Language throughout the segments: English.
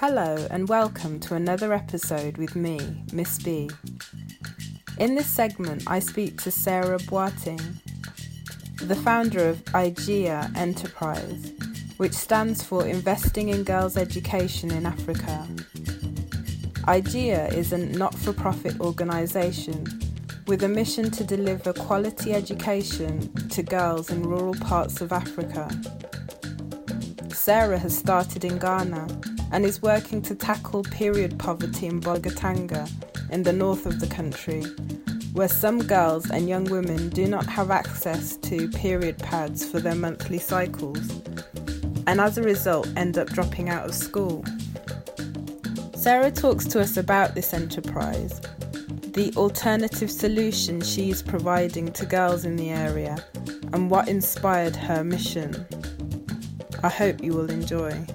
Hello, and welcome to another episode with me, Miss B. In this segment, I speak to Sarah Boateng, the founder of IGEA Enterprise, which stands for Investing in Girls' Education in Africa. IGEA is a not for profit organisation with a mission to deliver quality education to girls in rural parts of Africa. Sarah has started in Ghana and is working to tackle period poverty in Bolgatanga in the north of the country, where some girls and young women do not have access to period pads for their monthly cycles, and as a result end up dropping out of school. Sarah talks to us about this enterprise, the alternative solution she is providing to girls in the area, and what inspired her mission. I hope you will enjoy.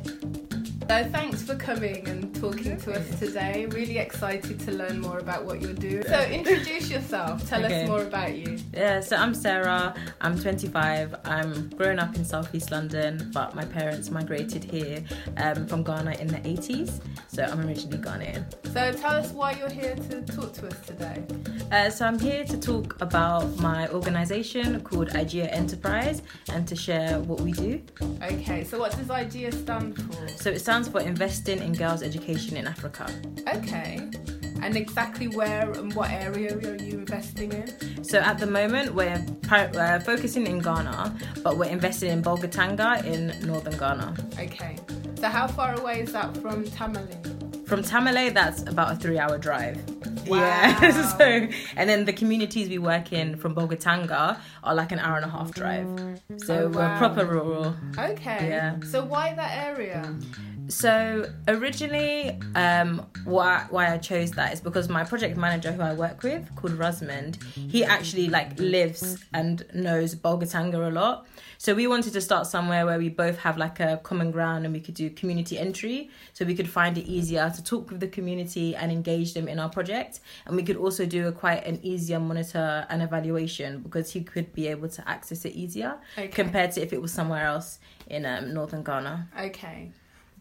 So thanks for coming and talking to us today. Really excited to learn more about what you're doing. So introduce yourself. Tell okay. us more about you. Yeah, so I'm Sarah. I'm 25. I'm grown up in Southeast London, but my parents migrated here um, from Ghana in the 80s. So I'm originally Ghanaian. So tell us why you're here to talk to us today. Uh, so I'm here to talk about my organisation called IGEA Enterprise and to share what we do. Okay, so what does IGEA stand for? So it stands for Investing in Girls' Education in Africa. Okay. And exactly where and what area are you investing in? So at the moment, we're, we're uh, focusing in Ghana, but we're investing in Bolgatanga in northern Ghana. Okay. So how far away is that from Tamale? From Tamale, that's about a three-hour drive. Wow. Yeah. so, and then the communities we work in from Bolgatanga are like an hour and a half drive. So oh, wow. we're proper rural. Okay. Yeah. So why that area? So originally, um, why why I chose that is because my project manager, who I work with, called Rosamond, he actually like lives and knows Bolgatanga a lot. So we wanted to start somewhere where we both have like a common ground and we could do community entry, so we could find it easier to talk with the community and engage them in our project, and we could also do a quite an easier monitor and evaluation because he could be able to access it easier okay. compared to if it was somewhere else in um, northern Ghana. Okay.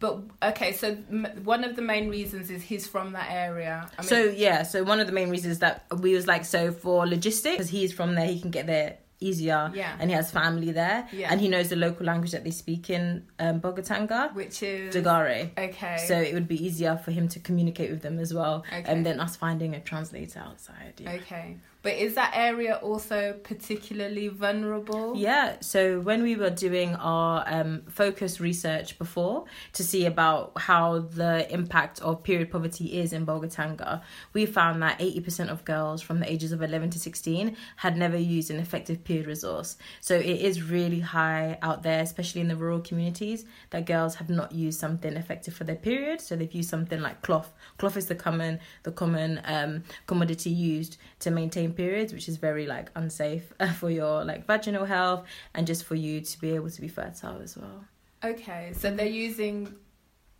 But okay, so m- one of the main reasons is he's from that area. I mean, so yeah, so one of the main reasons that we was like so for logistics because he's from there, he can get there easier. Yeah. And he has family there. Yeah. And he knows the local language that they speak in um, Bolgatanga, which is Dagare. Okay. So it would be easier for him to communicate with them as well. Okay. And then us finding a translator outside. Yeah. Okay. But is that area also particularly vulnerable? Yeah. So when we were doing our um, focus research before to see about how the impact of period poverty is in Bolgatanga, we found that 80% of girls from the ages of 11 to 16 had never used an effective period resource. So it is really high out there, especially in the rural communities, that girls have not used something effective for their period. So they've used something like cloth. Cloth is the common the common um, commodity used to maintain periods, which is very like unsafe for your like vaginal health and just for you to be able to be fertile as well. Okay, so they're using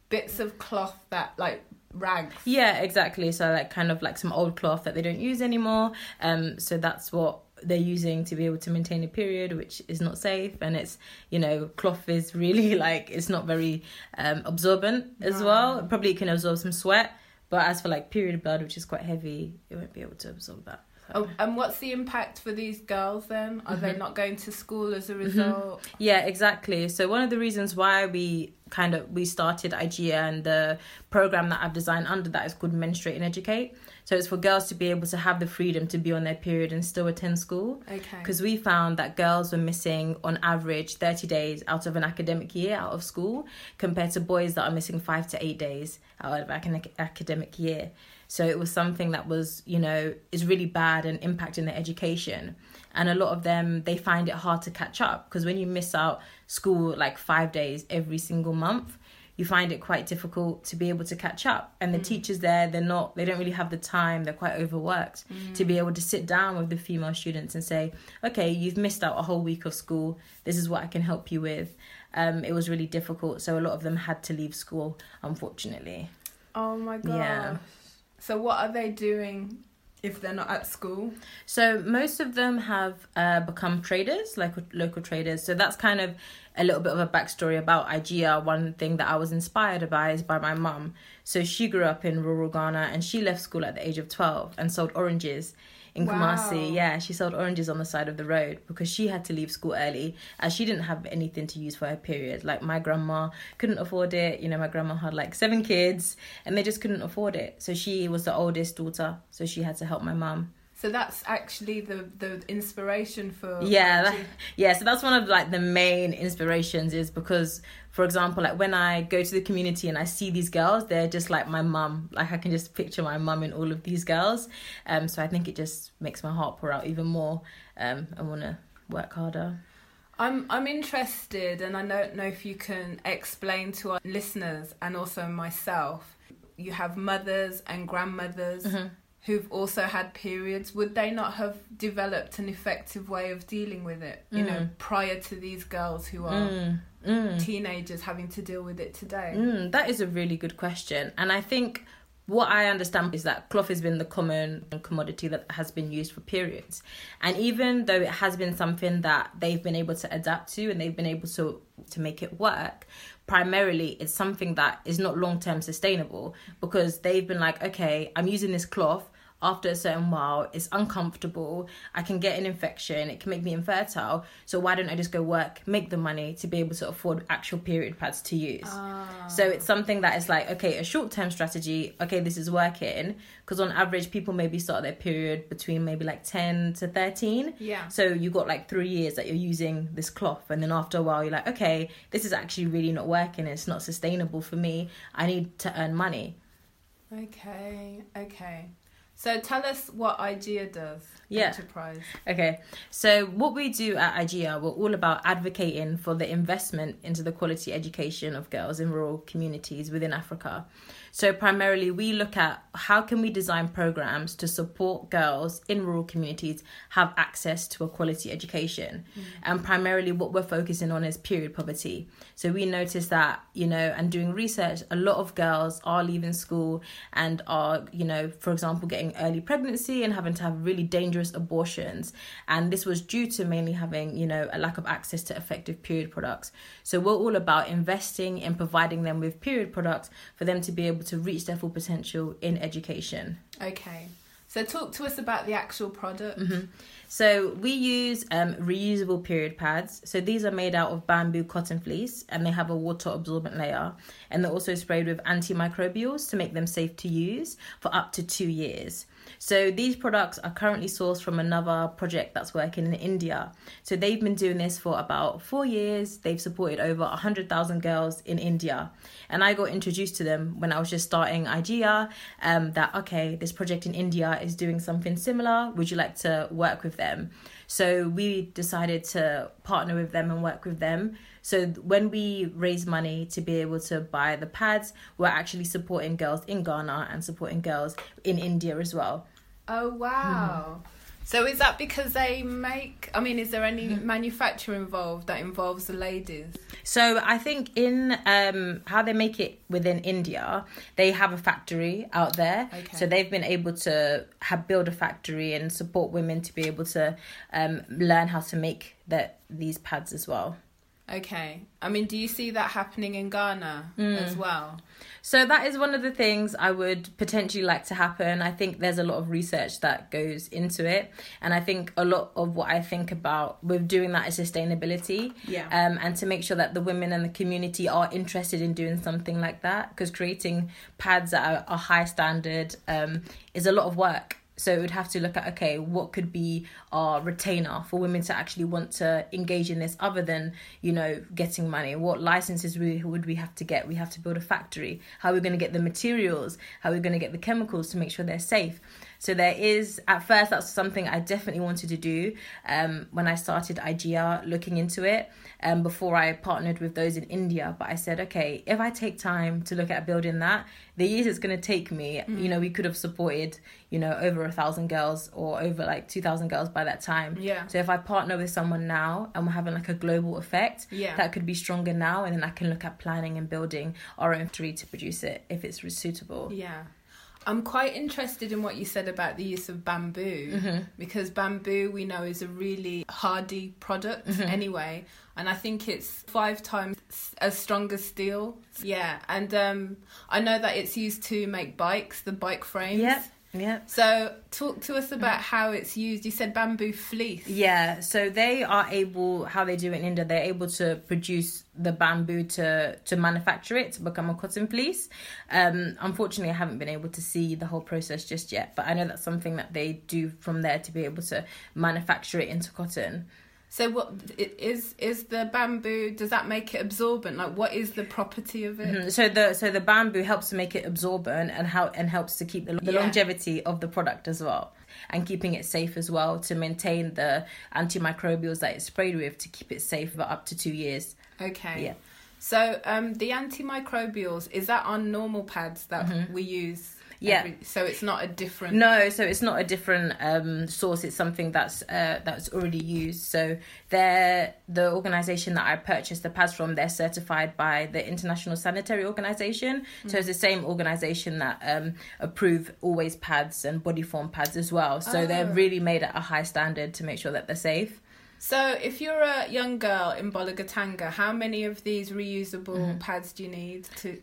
bits of cloth that like rags. Yeah, exactly. So like kind of like some old cloth that they don't use anymore. Um, so that's what they're using to be able to maintain a period which is not safe and it's you know cloth is really like it's not very um absorbent as well probably it can absorb some sweat but as for like period blood which is quite heavy it won't be able to absorb that Oh, and what's the impact for these girls then? Are mm-hmm. they not going to school as a mm-hmm. result? Mm-hmm. Yeah, exactly. So one of the reasons why we kind of we started IGEA and the program that I've designed under that is called Menstruate and Educate. So it's for girls to be able to have the freedom to be on their period and still attend school. Okay. Because we found that girls were missing on average 30 days out of an academic year out of school compared to boys that are missing 5 to 8 days out of an academic year. So it was something that was, you know, is really bad and impacting their education. And a lot of them, they find it hard to catch up because when you miss out school like five days every single month, you find it quite difficult to be able to catch up. And the mm. teachers there, they're not, they don't really have the time, they're quite overworked mm. to be able to sit down with the female students and say, okay, you've missed out a whole week of school. This is what I can help you with. Um, it was really difficult. So a lot of them had to leave school, unfortunately. Oh my god. Yeah. So what are they doing if they're not at school? So most of them have uh, become traders, like local traders. So that's kind of a little bit of a backstory about IGEA. One thing that I was inspired by is by my mum. So she grew up in rural Ghana and she left school at the age of 12 and sold oranges in Wow. Kumasi. Yeah, she sold oranges on the side of the road because she had to leave school early as she didn't have anything to use for her period. Like my grandma couldn't afford it. You know, my grandma had like seven kids and they just couldn't afford it. So she was the oldest daughter, so she had to help my mum. So that's actually the the inspiration for yeah that, yeah so that's one of like the main inspirations is because for example like when i go to the community and i see these girls they're just like my mum. Like i can just picture my mum in all of these girls. Um so i think it just makes my heart pour out even more. Um and want to work harder. I'm I'm interested, and I don't know if you can explain to our listeners and also myself. You have mothers and grandmothers. Mm-hmm. Who've also had periods. Would they not have developed an effective way of dealing with it? You know, prior to these girls who are mm, mm. teenagers having to deal with it today. Mm, that is a really good question. And I think what I understand is that cloth has been the common commodity that has been used for periods. And even though it has been something that they've been able to adapt to and they've been able to to make it work, primarily it's something that is not long term sustainable because they've been like, okay, I'm using this cloth after a certain while it's uncomfortable i can get an infection it can make me infertile so why don't i just go work make the money to be able to afford actual period pads to use ah. so it's something that is like okay a short-term strategy okay this is working because on average people maybe start their period between maybe like 10 to 13 Yeah. so you got like three years that you're using this cloth and then after a while you're like okay this is actually really not working it's not sustainable for me i need to earn money Okay, okay. So tell us what IGEA does. Yeah. Enterprise. Okay, so what we do at IGEA, we're all about advocating for the investment into the quality education of girls in rural communities within Africa. So primarily, we look at how can we design programs to support girls in rural communities have access to a quality education, mm. and primarily what we're focusing on is period poverty. So we notice that you know, and doing research, a lot of girls are leaving school and are you know, for example, getting early pregnancy and having to have really dangerous abortions, and this was due to mainly having you know a lack of access to effective period products. So we're all about investing in providing them with period products for them to be able to reach their full potential in education. Okay. So talk to us about the actual product. So we use um, reusable period pads. So these are made out of bamboo cotton fleece and they have a water absorbent layer. And they're also sprayed with antimicrobials to make them safe to use for up to two years. So these products are currently sourced from another project that's working in India. So they've been doing this for about four years. They've supported over 100,000 girls in India. And I got introduced to them when I was just starting IGEA um, that, okay, this project in India is doing something similar. Would you like to work with them? So we decided to partner with them and work with them. So when we raise money to be able to buy the pads, we're actually supporting girls in Ghana and supporting girls in India as well. Oh wow. So is that because they make I mean is there any manufacture involved that involves the ladies? So I think in um, how they make it within India, they have a factory out there. Okay. So they've been able to have build a factory and support women to be able to um, learn how to make that these pads as well. Okay. I mean do you see that happening in Ghana as well? So that is one of the things I would potentially like to happen. I think there's a lot of research that goes into it, and I think a lot of what I think about with doing that is sustainability. Yeah. Um, and to make sure that the women and the community are interested in doing something like that, because creating pads that are a high standard um, is a lot of work. So it would have to look at okay, what could be our retainer for women to actually want to engage in this, other than you know getting money. What licenses we would we have to get? We have to build a factory. How are we going to get the materials? How are we going to get the chemicals to make sure they're safe? So there is at first that's something I definitely wanted to do um, when I started IGEA looking into it um, before I partnered with those in India. But I said, okay, if I take time to look at building that, the years it's going to take me, you know, we could have supported, you know, over a thousand girls or over like 2,000 girls by that time. Yeah. So if I partner with someone now and we're having like a global effect, Yeah. that could be stronger now. And then I can look at planning and building our own factory to produce it if it's suitable. Yeah. I'm quite interested in what you said about the use of bamboo Mm-hmm. because bamboo we know is a really hardy product Mm-hmm. anyway, and I think it's five times as strong as steel. Yeah, and um, I know that it's used to make bikes, the bike frames. Yep. Yep. So talk to us about how it's used. You said bamboo fleece. Yeah, so they are able how they do it in India, they're able to produce the bamboo to to manufacture it to become a cotton fleece. Um unfortunately I haven't been able to see the whole process just yet, but I know that's something that they do from there to be able to manufacture it into cotton. So what is is the bamboo? Does that make it absorbent? Like what is the property of it? Mhm. So the so the bamboo helps to make it absorbent and how and helps to keep the, the Yeah. longevity of the product as well, and keeping it safe as well to maintain the antimicrobials that it's sprayed with to keep it safe for up to two years. Okay. Yeah. So um, the antimicrobials is that on normal pads that we use? Yeah. every- so it's not a different. No, so it's not a different um, source. It's something that's uh, that's already used. So they're the organization that I purchased the pads from. They're certified by the International Sanitary Organization. So it's the same organization that um, approve always pads and Bodyform pads as well. So they're Oh. really made at a high standard to make sure that they're safe. So if you're a young girl in Bolgatanga, how many of these reusable Mm-hmm. pads do you need to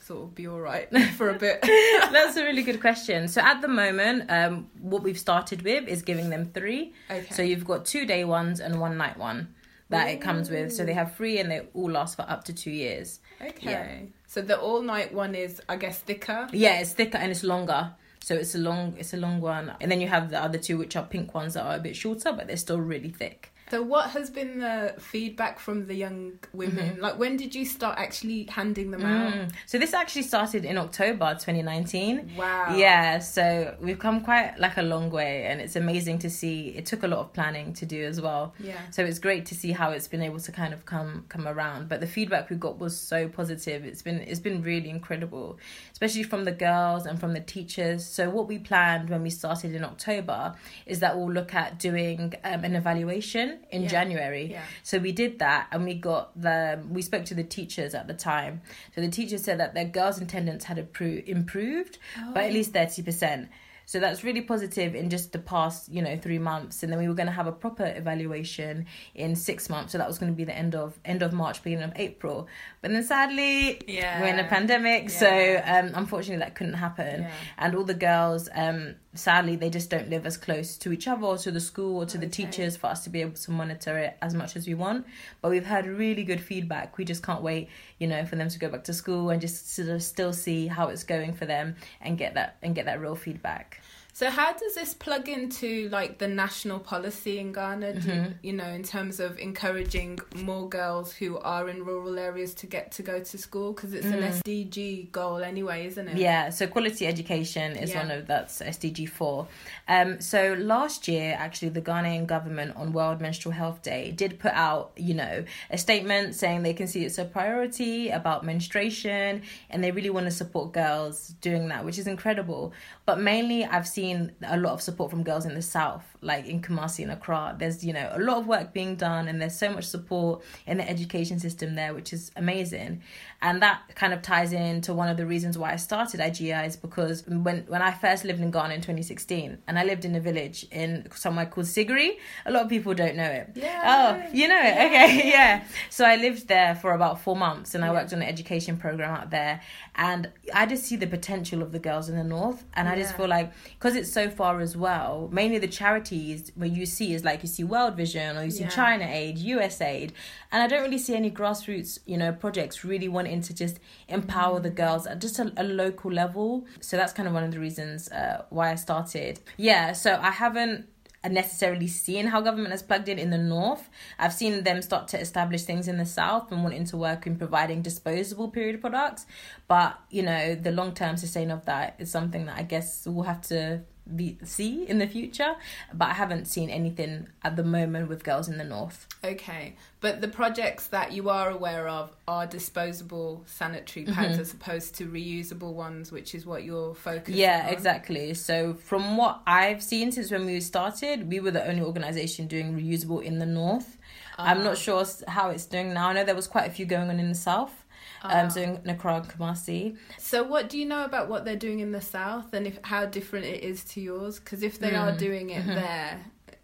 sort of be all right for a bit? That's a really good question. So at the moment, um, what we've started with is giving them three. Okay. So you've got two day ones and one night one that it comes with. So they have three and they all last for up to two years. okay. yeah. So the all night one is, I guess, thicker. Yeah, it's thicker and it's longer. So it's a long it's a long one. And then you have the other two which are pink ones that are a bit shorter but they're still really thick. So what has been the feedback from the young women? Like when did you start actually handing them out? Mm. So this actually started in October 2019. Wow. Yeah, so we've come quite like a long way and it's amazing to see it took a lot of planning to do as well. Yeah. So it's great to see how it's been able to kind of come come around. But the feedback we got was so positive. It's been it's been really incredible, especially from the girls and from the teachers. So what we planned when we started in October is that we'll look at doing um, an evaluation in Yeah. January. Yeah. So we did that and we got the we spoke to the teachers at the time. So the teachers said that their girls' attendance had improved by at least 30%. So that's really positive in just the past, you know, three months, and then we were going to have a proper evaluation in six months. So that was going to be the end of end of March, beginning of April. But then sadly, Yeah. we're in a pandemic, so um, unfortunately that couldn't happen. Yeah. And all the girls, um, sadly, they just don't live as close to each other or to the school or to the teachers for us to be able to monitor it as much as we want. But we've had really good feedback. We just can't wait, you know, for them to go back to school and just sort of still see how it's going for them and get that and get that real feedback. So how does this plug into like the national policy in Ghana? Do, Mm-hmm. You know, in terms of encouraging more girls who are in rural areas to get to go to school because it's an SDG goal anyway, isn't it? Mm. Yeah, so quality education is Yeah. one of that's SDG four. Um, so last year, actually, the Ghanaian government on World Menstrual Health Day did put out, you know, a statement saying they can see it's a priority about menstruation and they really want to support girls doing that, which is incredible. But mainly, I've seen a lot of support from girls in the south, like in Kumasi and Accra. There's, you know, a lot of work being done and there's so much support in the education system there, which is amazing. And that kind of ties into one of the reasons why I started IGEA is because when, when I first lived in Ghana in 2016 and I lived in a village in somewhere called Sigiri, a lot of people don't know it. Yeah. Oh, you know it. Okay, yeah. So I lived there for about four months and I worked on an education program out there. And I just see the potential of the girls in the north. And I just feel like, because it's so far as well, mainly the charities where you see is like you see World Vision or you see Yeah. China Aid, USAID. And I don't really see any grassroots, you know, projects really wanting to just empower the girls at just a, a local level. So that's kind of one of the reasons uh, why I started. Yeah, so I haven't necessarily seen how government has plugged in in the north. I've seen them start to establish things in the south and wanting to work in providing disposable period products. But you know, the long term sustain of that is something that I guess we'll have to be see in the future. But I haven't seen anything at the moment with girls in the north. Okay, but the projects that you are aware of are disposable sanitary pads Mm-hmm. as opposed to reusable ones, which is what you're focusing Yeah, on. exactly. So from what I've seen since when we started, we were the only organization doing reusable in the north. I'm not sure how it's doing now. I know there was quite a few going on in the south. Um, so in and Kumasi. So, what do you know about what they're doing in the south, and if how different it is to yours? Because if they are Mm. doing it Mhm. there,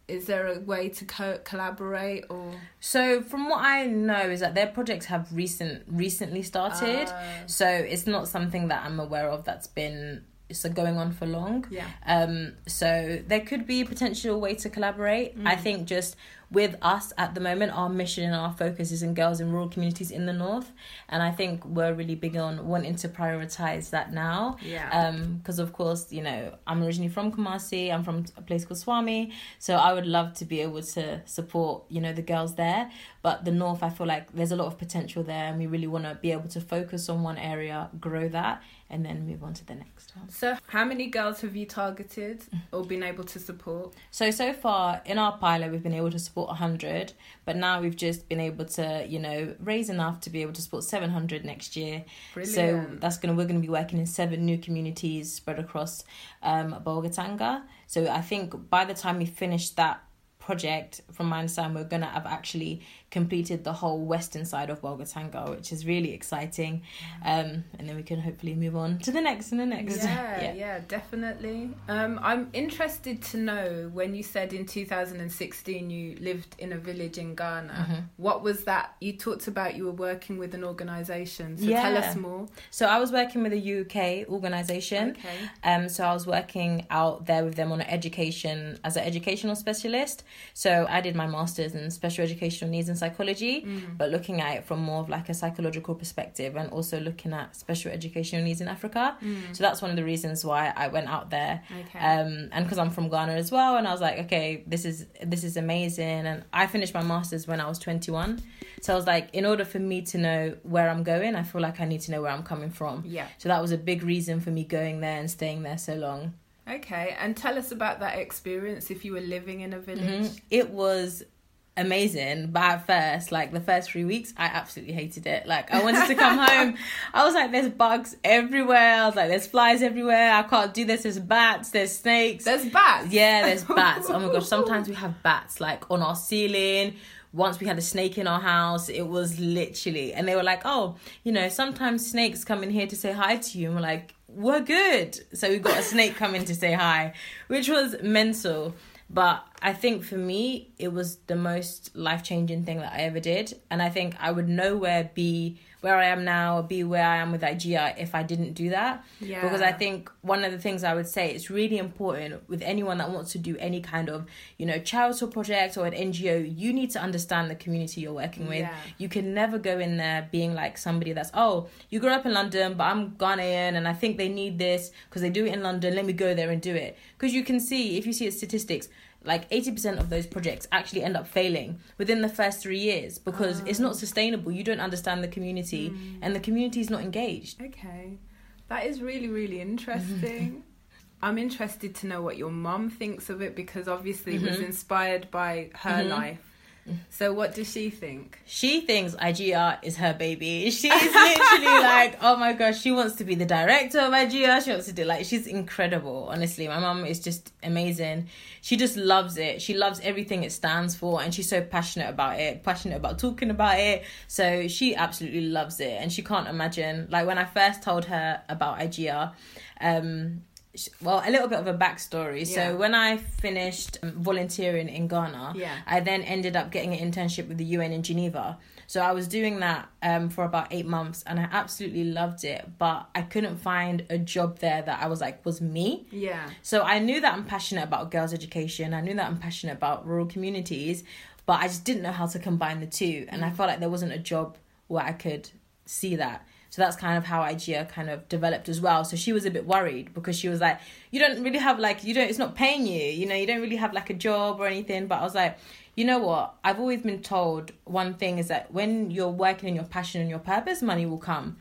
is there a way to co- collaborate or? So from what I know is that their projects have recent recently started. Ah, So it's not something that I'm aware of that's been so going on for long. yeah. Um, so there could be a potential way to collaborate. I Mm. think just with us at the moment, our mission and our focus is in girls in rural communities in the north, and I think we're really big on wanting to prioritize that now. Yeah. Um, because of course, you know, I'm originally from Kumasi. I'm from a place called Suame, so I would love to be able to support, you know, the girls there. But the north, I feel like there's a lot of potential there, and we really want to be able to focus on one area, grow that, and then move on to the next one. so, how many girls have you targeted or been able to support? So so far in our pilot, we've been able to support 100, but now we've just been able to, you know, raise enough to be able to support 700 next year. Brilliant. So that's gonna we're gonna be working in seven new communities spread across um Bolgatanga. So I think by the time we finish that project, from my understanding, we're gonna have actually completed the whole western side of Bolgatanga, which is really exciting. Um, and then we can hopefully move on to the next and the next. Yeah, yeah, definitely. Um, I'm interested to know when you said in 2016 you lived in a village in Ghana. Mhm. What was that? You talked about you were working with an organisation. So Yeah. tell us more. So I was working with a UK organization. Okay. Um, so I was working out there with them on an education as an educational specialist. So I did my masters in special educational needs and psychology, Mm. but looking at it from more of like a psychological perspective and also looking at special educational needs in Africa. Mm. So that's one of the reasons why I went out there. Okay. Um, and because I'm from Ghana as well, and I was like, okay, this is this is amazing. And I finished my masters when I was 21, so I was like, in order for me to know where I'm going, I feel like I need to know where I'm coming from. yeah. So that was a big reason for me going there and staying there so long. Okay. And tell us about that experience if you were living in a village. Mhm. It was amazing, but at first, like the first three weeks, I absolutely hated it. Like I wanted to come home. I was like, there's bugs everywhere. I was like, there's flies everywhere. I can't do this. There's bats. There's snakes. There's bats. Yeah, there's bats. Oh my gosh, sometimes we have bats like on our ceiling. Once we had a snake in our house, it was literally, and they were like, "Oh, you know, sometimes snakes come in here to say hi to you." And we're like, "We're good." So we got a snake coming to say hi, which was mental. But I think for me, it was the most life changing thing that I ever did, and I think I would nowhere be where I am now, or be where I am with IGEA if I didn't do that Yeah. because I think one of the things I would say it's really important with anyone that wants to do any kind of you know charitable project or an NGO you need to understand the community you're working with Yeah. you can never go in there being like somebody that's oh you grew up in London but I'm Ghanaian and I think they need this because they do it in London let me go there and do it because you can see if you see the statistics like 80% of those projects actually end up failing within the first three years because it's not sustainable you don't understand the community and the community is not engaged Okay. That is really, really interesting. I'm interested to know what your mum thinks of it because obviously it was Mhm. inspired by her Mhm. life. So, what does she think? She thinks IGEA is her baby. She's literally like, oh my gosh, she wants to be the director of IGEA. She wants to do like, she's incredible. Honestly, my mum is just amazing. She just loves it. She loves everything it stands for, and she's so passionate about it, passionate about talking about it. So she absolutely loves it, and she can't imagine. Like when I first told her about IGEA, um, well, a little bit of a backstory. Yeah. So when I finished um, volunteering in Ghana, Yeah. I then ended up getting an internship with the UN in Geneva. So I was doing that um, for about eight months and I absolutely loved it, but I couldn't find a job there that I was like, was me. Yeah. So I knew that I'm passionate about girls' education, I knew that I'm passionate about rural communities, but I just didn't know how to combine the two. And I felt like there wasn't a job where I could see that. So that's kind of how IGEA kind of developed as well. So she was a bit worried because she was like, you don't really have like, you don't, it's not paying you, you know, you don't really have like a job or anything. But I was like, you know what? I've always been told one thing is that when you're working in your passion and your purpose, money will come.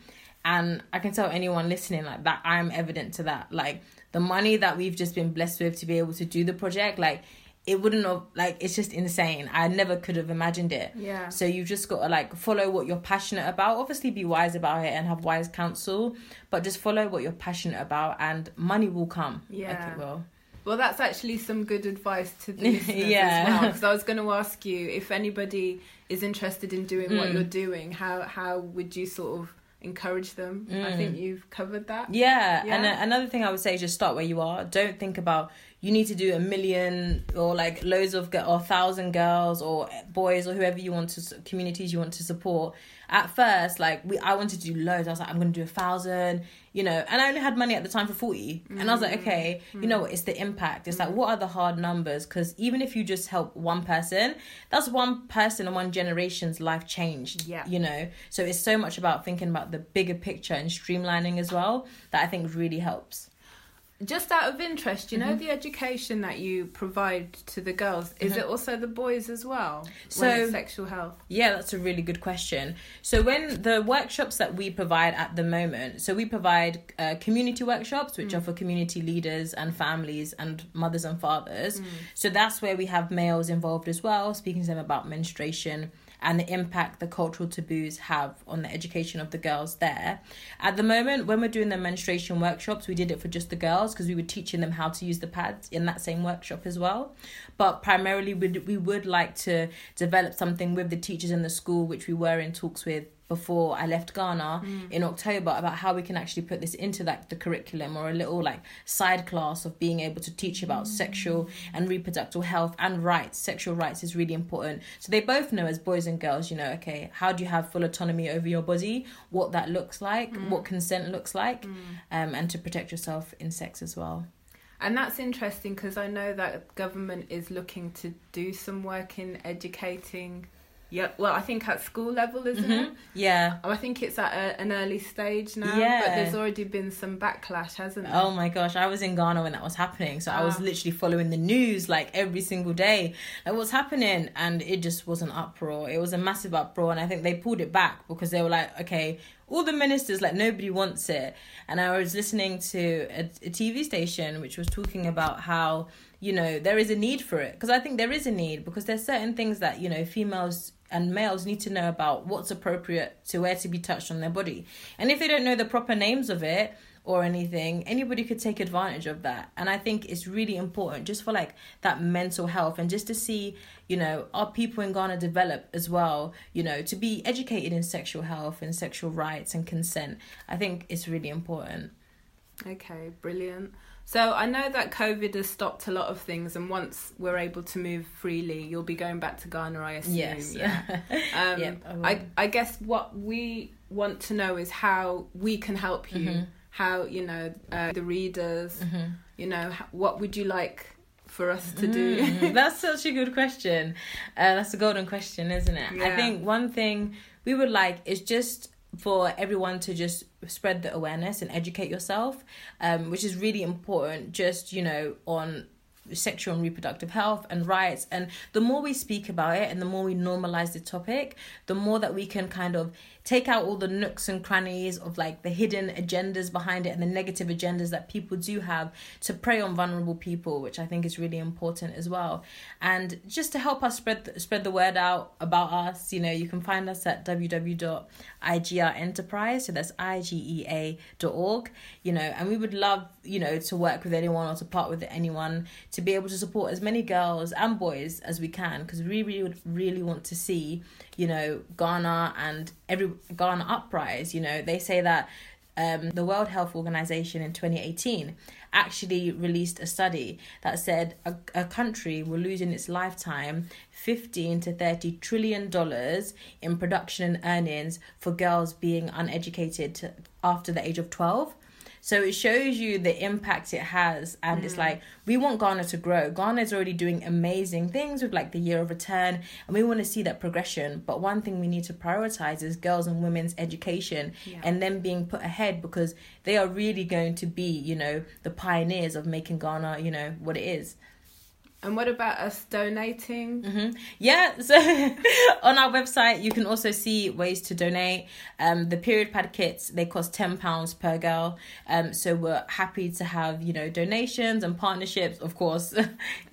And I can tell anyone listening like that, I'm evident to that. Like the money that we've just been blessed with to be able to do the project, like it wouldn't have, like, it's just insane. I never could have imagined it. Yeah. So you've just got to like follow what you're passionate about. Obviously, be wise about it and have wise counsel, but just follow what you're passionate about, and money will come. Yeah. like it will. Well, that's actually some good advice to the listeners Yeah. as well. Because I was going to ask you if anybody is interested in doing what Mm. you're doing, how how would you sort of encourage them. I Mm. think you've covered that. Yeah, and Yeah. a- another thing I would say is just start where you are. Don't think about you need to do a million or like loads of or thousand girls or boys or whoever you want to communities you want to support. At first, like we, I wanted to do loads. I was like, I'm going to do a thousand, you know, and I only had money at the time for forty, and I was like, okay, you know what? It's the impact. It's like what are the hard numbers? Because even if you just help one person, that's one person and one generation's life changed. Yeah. you know. So it's so much about thinking about the bigger picture and streamlining as well that I think really helps. Just out of interest, you know Mm-hmm. the education that you provide to the girls, is it also the boys as well? So- sexual health. Yeah, that's a really good question. So, when the workshops that we provide at the moment, so we provide uh, community workshops, which are for community leaders and families and mothers and fathers. So, that's where we have males involved as well, speaking to them about menstruation and the impact the cultural taboos have on the education of the girls there. At the moment, when we're doing the menstruation workshops, we did it for just the girls because we were teaching them how to use the pads in that same workshop as well. But primarily, we we would like to develop something with the teachers in the school, which we were in talks with before I left Ghana mm. in October about how we can actually put this into like the curriculum or a little like side class of being able to teach about mm. sexual and reproductive health and rights. Sexual rights is really important. So they both know as boys and girls, you know, okay, how do you have full autonomy over your body, what that looks like, mm. what consent looks like, um, and to protect yourself in sex as well. And that's interesting because I know that government is looking to do some work in educating. Yeah, well, I think at school level, isn't it? Yeah. Oh, I think it's at a, an early stage now. Yeah. But there's already been some backlash, hasn't there? Oh my gosh, I was in Ghana when that was happening. So I was Ah. literally following the news like every single day. Like what's happening? And it just was an uproar. It was a massive uproar and I think they pulled it back because they were like, okay, all the ministers, like nobody wants it. And I was listening to a, a TV station which was talking about how, you know, there is a need for it. Because I think there is a need because there's certain things that, you know, females and males need to know about what's appropriate to where to be touched on their body. And if they don't know the proper names of it or anything, anybody could take advantage of that. And I think it's really important just for like that mental health and just to see, you know, our people in Ghana develop as well, you know, to be educated in sexual health and sexual rights and consent. I think it's really important. Okay, brilliant. So I know that COVID has stopped a lot of things, and once we're able to move freely, you'll be going back to Ghana, I assume. Yes. Yeah. Um, Yep, I. I I guess what we want to know is how we can help you. Mm-hmm. How you know uh, the readers. You know what would you like for us to do? Mm, that's such a good question. Uh, that's a golden question, isn't it? I think one thing we would like is just for everyone to just spread the awareness and educate yourself, um, which is really important. Just you know on sexual and reproductive health and rights and the more we speak about it and the more we normalize the topic the more that we can kind of take out all the nooks and crannies of like the hidden agendas behind it and the negative agendas that people do have to prey on vulnerable people which i think is really important as well. And just to help us spread the, spread the word out about us you know you can find us at www.igeaenterprise so that's igea.org you know and we would love you know to work with anyone or to part with anyone to be able to support as many girls and boys as we can because we really would really want to see you know Ghana and every Ghana uprise you know they say that um, the World Health Organization in 2018 actually released a study that said a, a country will lose in its lifetime 15 to 30 trillion dollars in production and earnings for girls being uneducated after the age of 12 so it shows you the impact it has and it's mm. like we want ghana to grow. Ghana is already doing amazing things with like the year of return and we want to see that progression. But one thing we need to prioritize is girls and women's education Yeah. and them being put ahead because they are really going to be you know the pioneers of making ghana you know what it is And what about us donating? Mm-hmm. Yeah, so on our website you can also see ways to donate. Um, the period pad kits they cost ten pounds per girl. Um, so we're happy to have you know donations and partnerships, of course.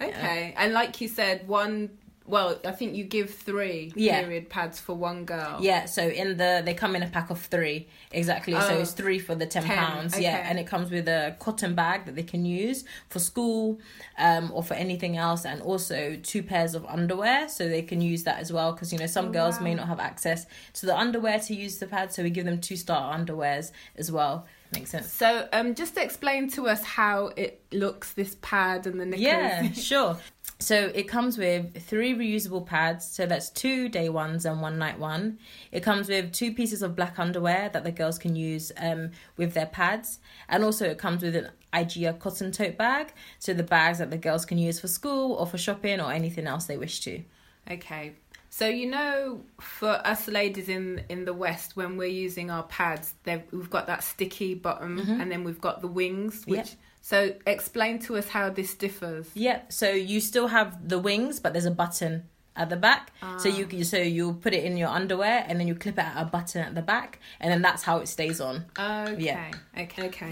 Okay, and like you said, one well, I think you give three Yeah. period pads for one girl. Yeah, so in the they come in a pack of three exactly. so Oh. it's three for the ten Ten, pounds. Yeah, and it comes with a cotton bag that they can use for school, um, or for anything else, and also two pairs of underwear, so they can use that as well. Because you know some Oh, girls may not have access to the underwear to use the pad, so we give them two star underwears as well. Makes sense. So, um, just explain to us how it looks, this pad and the knickers. Yeah, sure. So it comes with three reusable pads. So that's two day ones and one night one. It comes with two pieces of black underwear that the girls can use um, with their pads. And also it comes with an IGEA cotton tote bag. So the bags that the girls can use for school or for shopping or anything else they wish to. Okay. So you know, for us ladies in in the West, when we're using our pads, they've- we've got that sticky bottom, and then we've got the wings. Which Mm-hmm. Yeah. so explain to us how this differs. Yep. So you still have the wings, but there's a button at the back. So you ah. so you put it in your underwear and then you clip it at a button at the back, and then that's how it stays on. Okay. Yeah. Okay. Okay.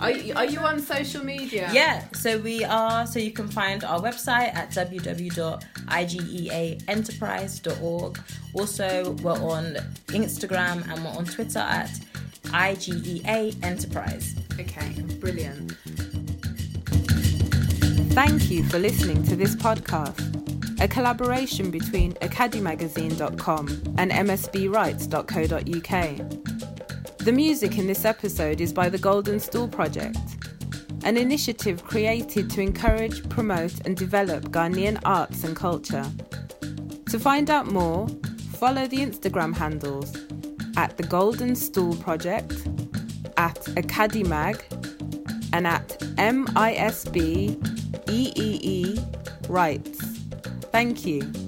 Are you, are you on social media? Yeah, so we are. So you can find our website at www.igeaenterprise.org. Also, we're on Instagram and we're on Twitter at IGEA Enterprise. Okay. Brilliant. Thank you for listening to this podcast, a collaboration between academagazine.com and msbrights.co.uk. The music in this episode is by the Golden Stool Project, an initiative created to encourage, promote, and develop Ghanaian arts and culture. To find out more, follow the Instagram handles at the Golden Stool Project, at Academag, and at MISB EEE Rights. Thank you.